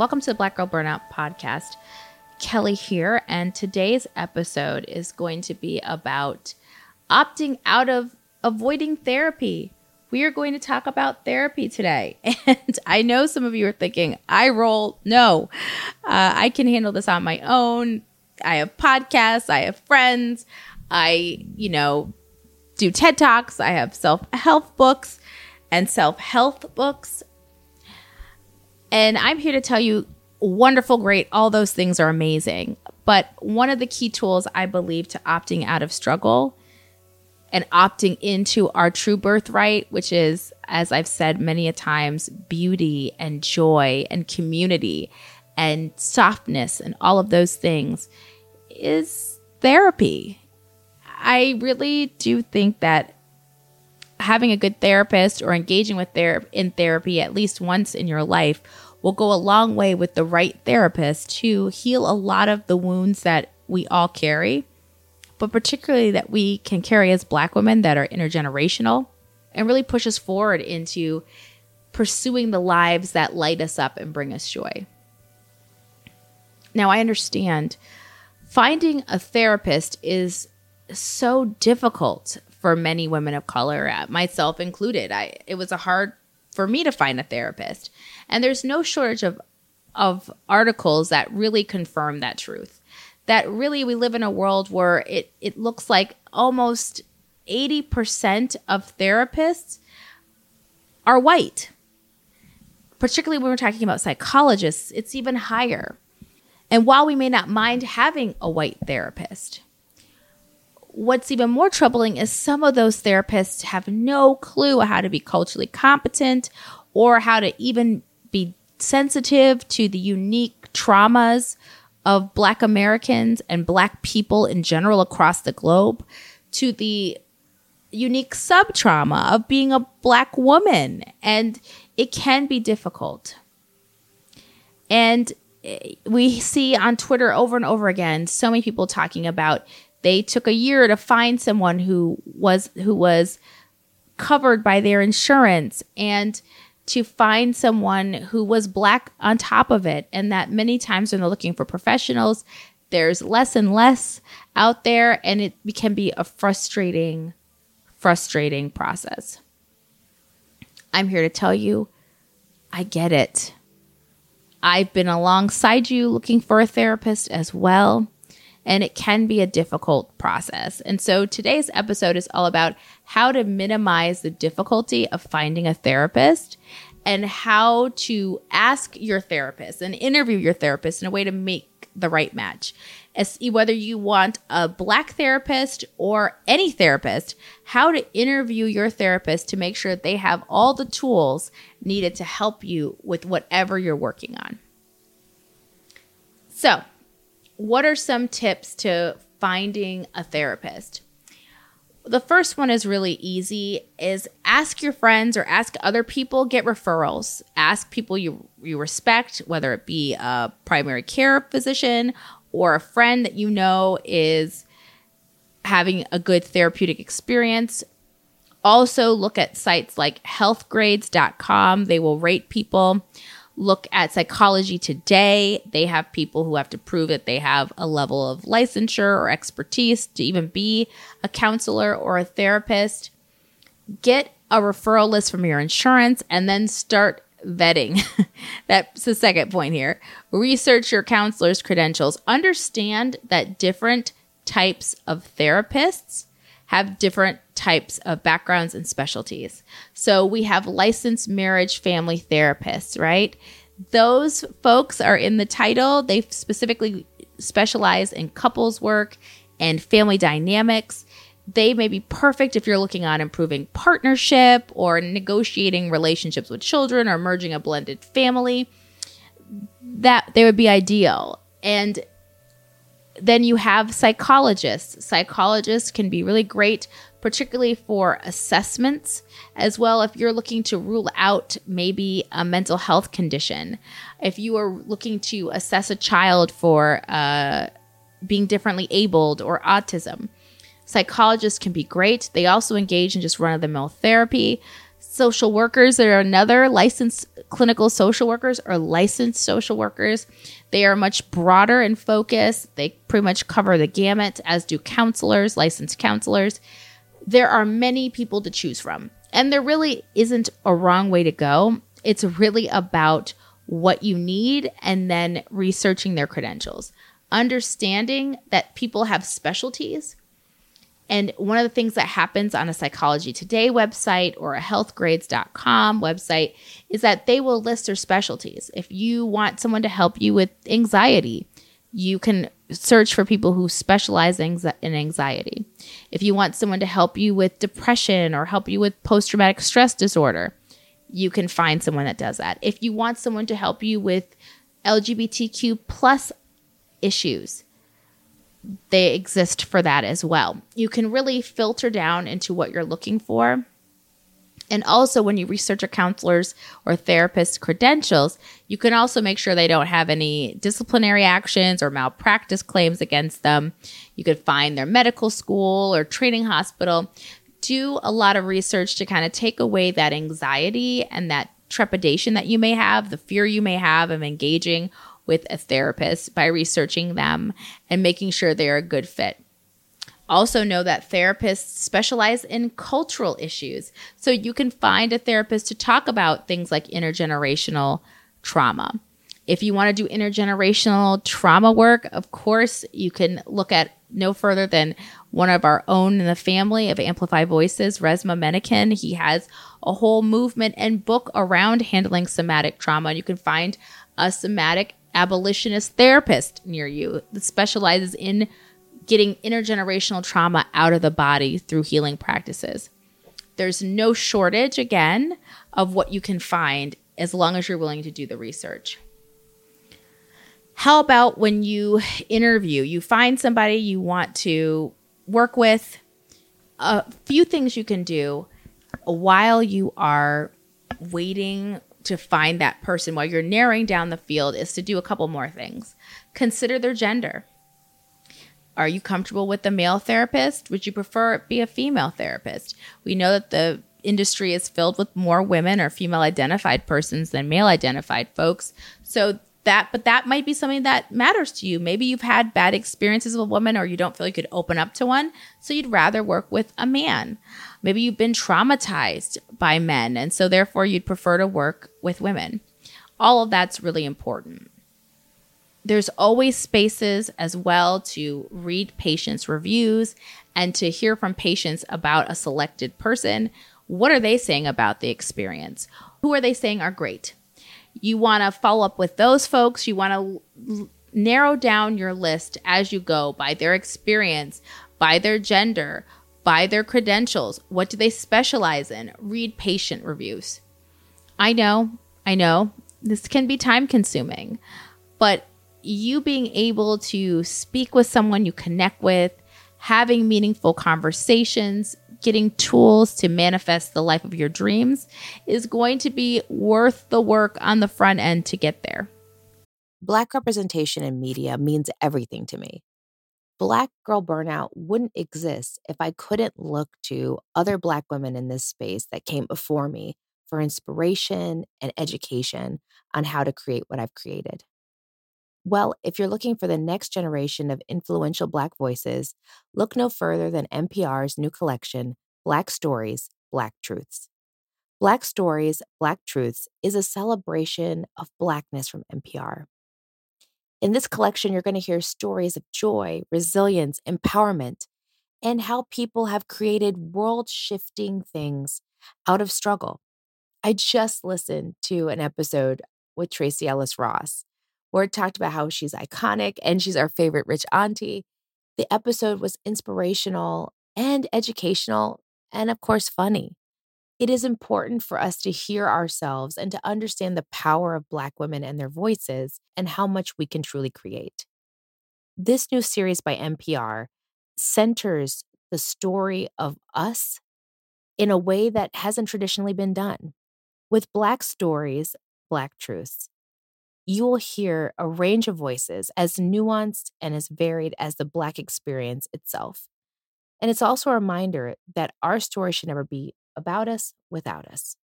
Welcome to the Black Girl Burnout Podcast. Kelly here, and today's episode is going to be about opting out of avoiding therapy. We are going to talk about therapy today. And I know some of you are thinking, eye roll. No, uh, I can handle this on my own. I have podcasts, I have friends, I, you know, do TED Talks, I have self help books and self health books. And I'm here to tell you wonderful, great, all those things are amazing. But one of the key tools I believe to opting out of struggle and opting into our true birthright, which is, as I've said many a times, beauty and joy and community and softness and all of those things, is therapy. I really do think that having a good therapist or engaging with ther- in therapy at least once in your life will go a long way with the right therapist to heal a lot of the wounds that we all carry, but particularly that we can carry as Black women that are intergenerational and really push us forward into pursuing the lives that light us up and bring us joy. Now, I understand finding a therapist is so difficult for many women of color, uh, myself included. I it was a hard for me to find a therapist. And there's no shortage of of articles that really confirm that truth. That really we live in a world where it it looks like almost 80% of therapists are white. Particularly when we're talking about psychologists, it's even higher. And while we may not mind having a white therapist, what's even more troubling is some of those therapists have no clue how to be culturally competent or how to even be sensitive to the unique traumas of Black Americans and Black people in general across the globe, to the unique sub trauma of being a Black woman. And it can be difficult. And eh, we see on Twitter over and over again so many people talking about they took a year to find someone who was who was covered by their insurance and to find someone who was black on top of it. And that many times when they're looking for professionals there's less and less out there and it can be a frustrating frustrating process. I'm here to tell you i get it. I've been alongside you looking for a therapist as well and it can be a difficult process. And so today's episode is all about how to minimize the difficulty of finding a therapist and how to ask your therapist and interview your therapist in a way to make the right match. As whether you want a black therapist or any therapist, how to interview your therapist to make sure they have all the tools needed to help you with whatever you're working on. So, what are some tips to finding a therapist? The first one is really easy is ask your friends or ask other people, get referrals. Ask people you you respect, whether it be a primary care physician or a friend that you know is having a good therapeutic experience. Also look at sites like healthgrades.com. They will rate people look at psychology today, they have people who have to prove that they have a level of licensure or expertise to even be a counselor or a therapist. Get a referral list from your insurance and then start vetting. That's the second point here. Research your counselor's credentials. Understand that different types of therapists have different types of backgrounds and specialties. So we have licensed marriage family therapists, right? Those folks are in the title. They specifically specialize in couples work and family dynamics. They may be perfect if you're looking on improving partnership or negotiating relationships with children or merging a blended family. That they would be ideal. And then you have psychologists. Psychologists can be really great particularly for assessments, as well if you're looking to rule out maybe a mental health condition. If you are looking to assess a child for uh, being differently abled or autism, psychologists can be great. They also engage in just run of the mill therapy. Social workers that are another licensed clinical social workers or licensed social workers. They are much broader in focus. They pretty much cover the gamut, as do counselors, licensed counselors. There are many people to choose from. And there really isn't a wrong way to go. It's really about what you need and then researching their credentials. Understanding that people have specialties and one of the things that happens on a Psychology Today website or a healthgrades.com website is that they will list their specialties. If you want someone to help you with anxiety, you can search for people who specialize in anxiety. If you want someone to help you with depression or help you with post traumatic stress disorder, you can find someone that does that. If you want someone to help you with LGBTQ plus issues, they exist for that as well. You can really filter down into what you're looking for. And also, when you research a counselor's or therapist's credentials, you can also make sure they don't have any disciplinary actions or malpractice claims against them. You could find their medical school or training hospital. Do a lot of research to kind of take away that anxiety and that trepidation that you may have, the fear you may have of engaging with a therapist by researching them and making sure they're a good fit. Also, know that therapists specialize in cultural issues. So, you can find a therapist to talk about things like intergenerational trauma. If you want to do intergenerational trauma work, of course, you can look at no further than one of our own in the family of Amplify Voices, Resmaa Menakem. He has a whole movement and book around handling somatic trauma. You can find a somatic abolitionist therapist near you that specializes in getting intergenerational trauma out of the body through healing practices. There's no shortage, again, of what you can find as long as you're willing to do the research. How about when you interview, you find somebody you want to work with? A few things you can do while you are waiting to find that person while you're narrowing down the field is to do a couple more things. Consider their gender. Are you comfortable with a male therapist? Would you prefer it be a female therapist? We know that the industry is filled with more women or female identified persons than male identified folks. So that but that might be something that matters to you maybe you've had bad experiences with a woman or you don't feel you could open up to one so you'd rather work with a man maybe you've been traumatized by men and so therefore you'd prefer to work with women. All of that's really important. There's always spaces as well to read patients reviews and to hear from patients about a selected person. What are they saying about the experience? Who are they saying are great? You want to follow up with those folks. You want to l- narrow down your list as you go by their experience, by their gender, by their credentials. What do they specialize in? Read patient reviews. I know, I know, this can be time consuming, but you being able to speak with someone you connect with, having meaningful conversations, getting tools to manifest the life of your dreams is going to be worth the work on the front end to get there. Black representation in media means everything to me. Black girl burnout wouldn't exist if I couldn't look to other Black women in this space that came before me for inspiration and education on how to create what I've created. Well, if you're looking for the next generation of influential Black voices, look no further than NPR's new collection, Black Stories, Black Truths. Black Stories, Black Truths is a celebration of Blackness from NPR. In this collection, you're going to hear stories of joy, resilience, empowerment, and how people have created world shifting things out of struggle. I just listened to an episode with Tracee Ellis Ross where it talked about how she's iconic and she's our favorite rich auntie. The episode was inspirational and educational, and of course, funny. It is important for us to hear ourselves and to understand the power of Black women and their voices and how much we can truly create. This new series by NPR centers the story of us in a way that hasn't traditionally been done. With Black stories, Black truths you will hear a range of voices as nuanced and as varied as the Black experience itself. And it's also a reminder that our story should never be about us without us.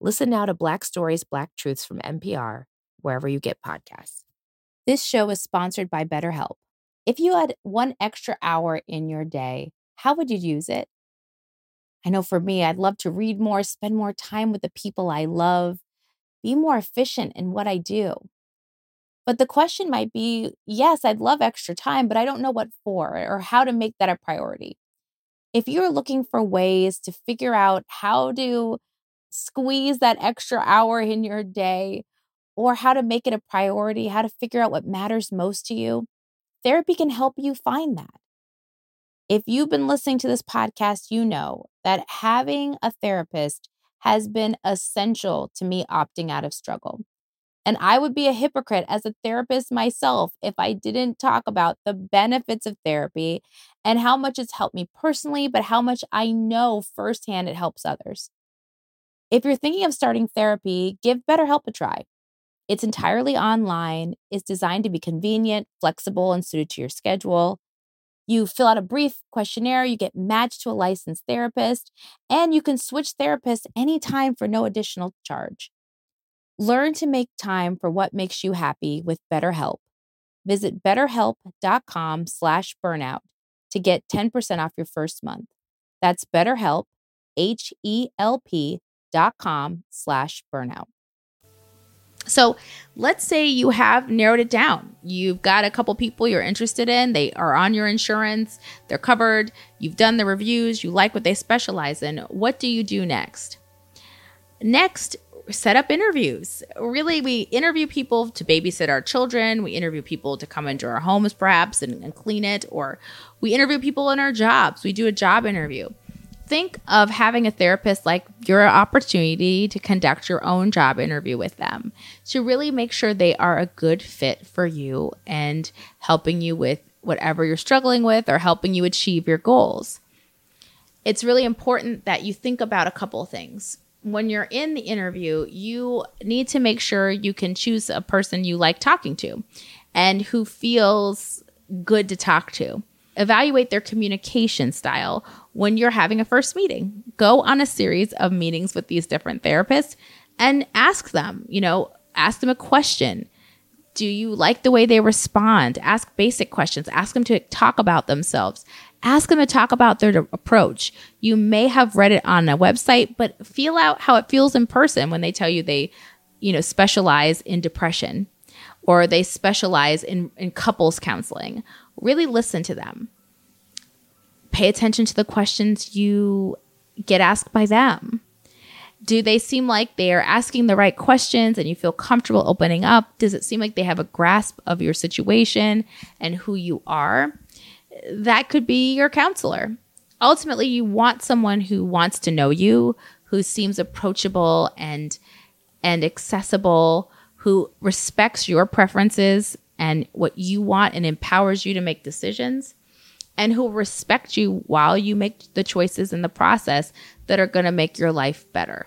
Listen now to Black Stories, Black Truths from NPR, wherever you get podcasts. This show is sponsored by BetterHelp. If you had one extra hour in your day, how would you use it? I know for me, I'd love to read more, spend more time with the people I love, be more efficient in what I do. But the question might be yes, I'd love extra time, but I don't know what for or how to make that a priority. If you're looking for ways to figure out how to squeeze that extra hour in your day or how to make it a priority, how to figure out what matters most to you, therapy can help you find that. If you've been listening to this podcast, you know that having a therapist has been essential to me opting out of struggle. And I would be a hypocrite as a therapist myself if I didn't talk about the benefits of therapy and how much it's helped me personally, but how much I know firsthand it helps others. If you're thinking of starting therapy, give BetterHelp a try. It's entirely online, it's designed to be convenient, flexible, and suited to your schedule. You fill out a brief questionnaire, you get matched to a licensed therapist, and you can switch therapists anytime for no additional charge. Learn to make time for what makes you happy with BetterHelp. Visit betterhelp.com slash burnout to get 10% off your first month. That's betterhelp, H-E-L-P dot com slash burnout. So let's say you have narrowed it down. You've got a couple people you're interested in. They are on your insurance, they're covered. You've done the reviews, you like what they specialize in. What do you do next? Next, set up interviews. Really, we interview people to babysit our children. We interview people to come into our homes, perhaps, and, and clean it. Or we interview people in our jobs. We do a job interview think of having a therapist like your opportunity to conduct your own job interview with them to really make sure they are a good fit for you and helping you with whatever you're struggling with or helping you achieve your goals. It's really important that you think about a couple things. When you're in the interview, you need to make sure you can choose a person you like talking to and who feels good to talk to evaluate their communication style when you're having a first meeting. Go on a series of meetings with these different therapists and ask them, you know, ask them a question. Do you like the way they respond? Ask basic questions. Ask them to talk about themselves. Ask them to talk about their approach. You may have read it on a website, but feel out how it feels in person when they tell you they, you know, specialize in depression or they specialize in, in couples counseling really listen to them. Pay attention to the questions you get asked by them. Do they seem like they are asking the right questions and you feel comfortable opening up? Does it seem like they have a grasp of your situation and who you are? That could be your counselor. Ultimately, you want someone who wants to know you, who seems approachable and and accessible, who respects your preferences and what you want and empowers you to make decisions and who respect you while you make the choices in the process that are going to make your life better.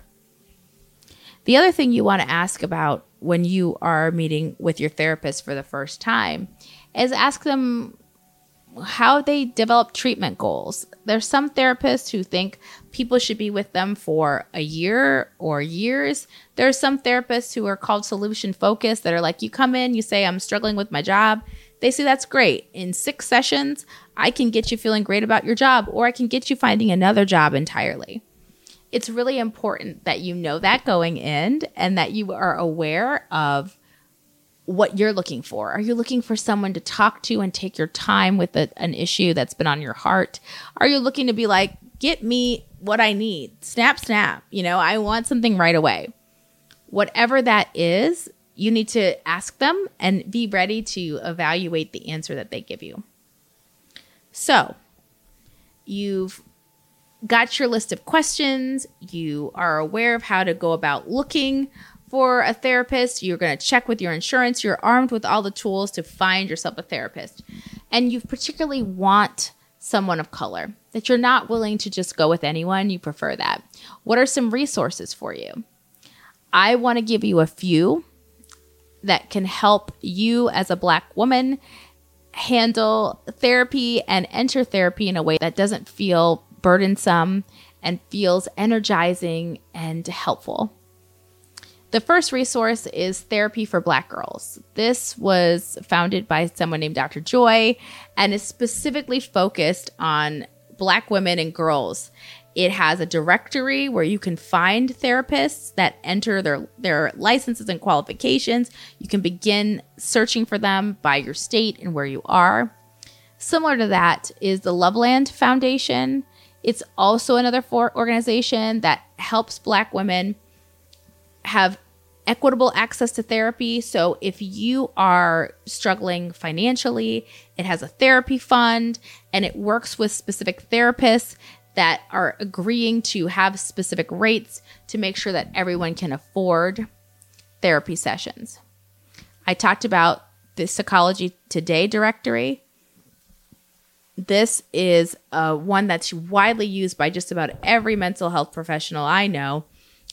The other thing you want to ask about when you are meeting with your therapist for the first time is ask them how they develop treatment goals. There's some therapists who think people should be with them for a year or years. There's some therapists who are called solution focused that are like, you come in, you say, I'm struggling with my job. They say, that's great. In six sessions, I can get you feeling great about your job, or I can get you finding another job entirely. It's really important that you know that going in and that you are aware of what you're looking for. Are you looking for someone to talk to and take your time with a, an issue that's been on your heart? Are you looking to be like, get me what I need? Snap, snap. You know, I want something right away. Whatever that is, you need to ask them and be ready to evaluate the answer that they give you. So, you've got your list of questions, you are aware of how to go about looking for a therapist, you're going to check with your insurance, you're armed with all the tools to find yourself a therapist. And you particularly want someone of color, that you're not willing to just go with anyone, you prefer that. What are some resources for you? I want to give you a few that can help you as a Black woman handle therapy and enter therapy in a way that doesn't feel burdensome and feels energizing and helpful. The first resource is Therapy for Black Girls. This was founded by someone named Dr. Joy and is specifically focused on Black women and girls. It has a directory where you can find therapists that enter their, their licenses and qualifications. You can begin searching for them by your state and where you are. Similar to that is the Loveland Foundation. It's also another organization that helps Black women have equitable access to therapy. So if you are struggling financially, it has a therapy fund and it works with specific therapists that are agreeing to have specific rates to make sure that everyone can afford therapy sessions. I talked about the Psychology Today directory. This is uh, one that's widely used by just about every mental health professional I know.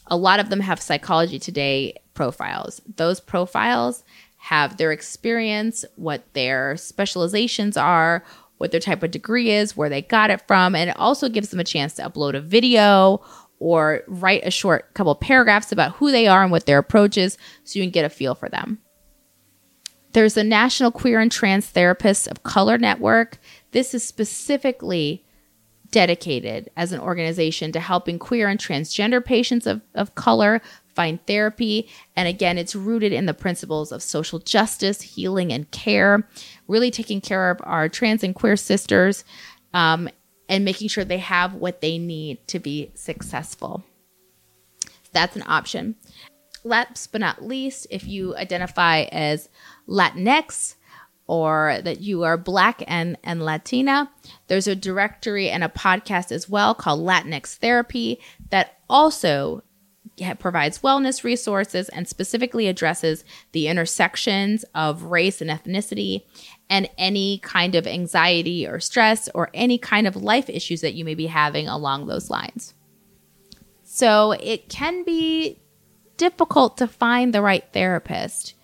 A lot of them have Psychology Today profiles. Those profiles have their experience, what their specializations are, what their type of degree is, where they got it from, and it also gives them a chance to upload a video or write a short couple paragraphs about who they are and what their approach is so you can get a feel for them. There's a National Queer and Trans Therapists of Color Network. This is specifically dedicated as an organization to helping queer and transgender patients of, of color find therapy. And again, it's rooted in the principles of social justice, healing, and care, really taking care of our trans and queer sisters um, and making sure they have what they need to be successful. That's an option. Last but not least, if you identify as Latinx, or that you are Black and, and Latina, there's a directory and a podcast as well called Latinx Therapy that also provides wellness resources and specifically addresses the intersections of race and ethnicity and any kind of anxiety or stress or any kind of life issues that you may be having along those lines. So it can be difficult to find the right therapist,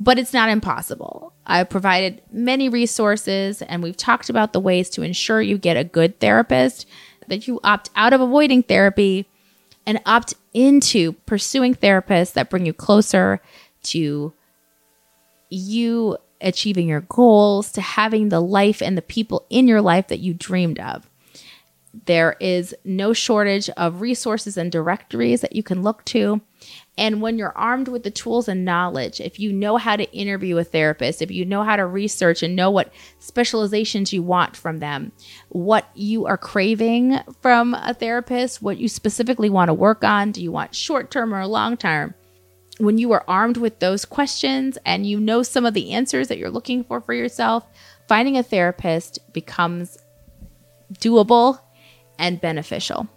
but it's not impossible. I've provided many resources and we've talked about the ways to ensure you get a good therapist, that you opt out of avoiding therapy and opt into pursuing therapists that bring you closer to you achieving your goals, to having the life and the people in your life that you dreamed of. There is no shortage of resources and directories that you can look to. And when you're armed with the tools and knowledge, if you know how to interview a therapist, if you know how to research and know what specializations you want from them, what you are craving from a therapist, what you specifically want to work on, do you want short term or long term? When you are armed with those questions and you know some of the answers that you're looking for for yourself, finding a therapist becomes doable and beneficial.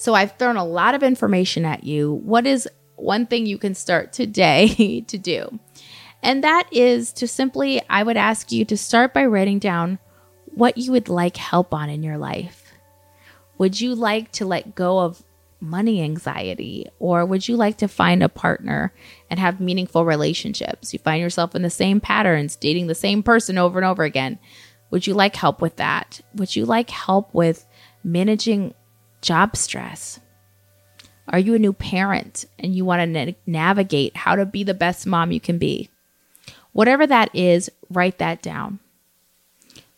So I've thrown a lot of information at you. What is one thing you can start today to do? And that is to simply, I would ask you to start by writing down what you would like help on in your life. Would you like to let go of money anxiety? Or would you like to find a partner and have meaningful relationships? You find yourself in the same patterns, dating the same person over and over again. Would you like help with that? Would you like help with managing job stress? Are you a new parent and you want to na- navigate how to be the best mom you can be? Whatever that is, write that down.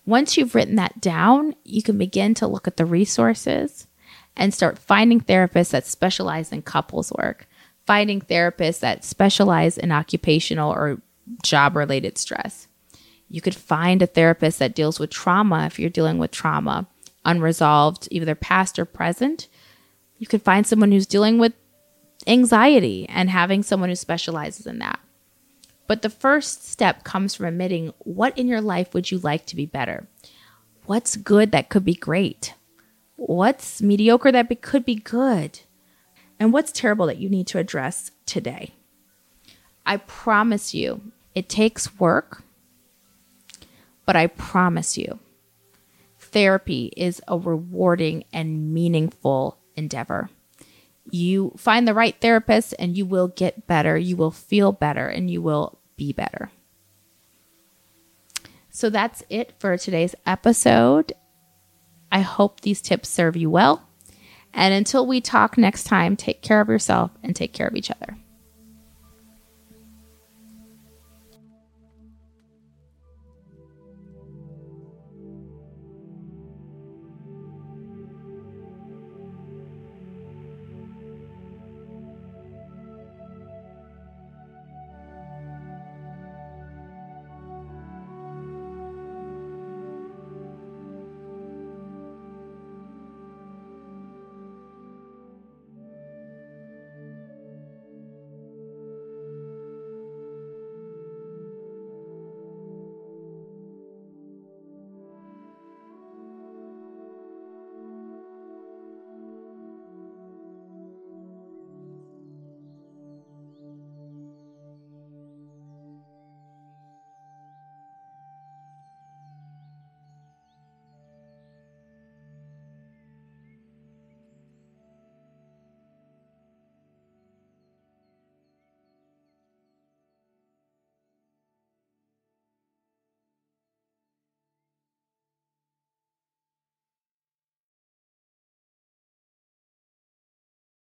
Once you've written that down, you can begin to look at the resources and start finding therapists that specialize in couples work, finding therapists that specialize in occupational or job related stress. You could find a therapist that deals with trauma if you're dealing with trauma unresolved, either past or present. You could find someone who's dealing with anxiety and having someone who specializes in that. But the first step comes from admitting what in your life would you like to be better? What's good that could be great? What's mediocre that be, could be good? And what's terrible that you need to address today? I promise you, it takes work, but I promise you, therapy is a rewarding and meaningful endeavor. You find the right therapist and you will get better, you will feel better, and you will be better. So that's it for today's episode. I hope these tips serve you well. And until we talk next time, take care of yourself and take care of each other.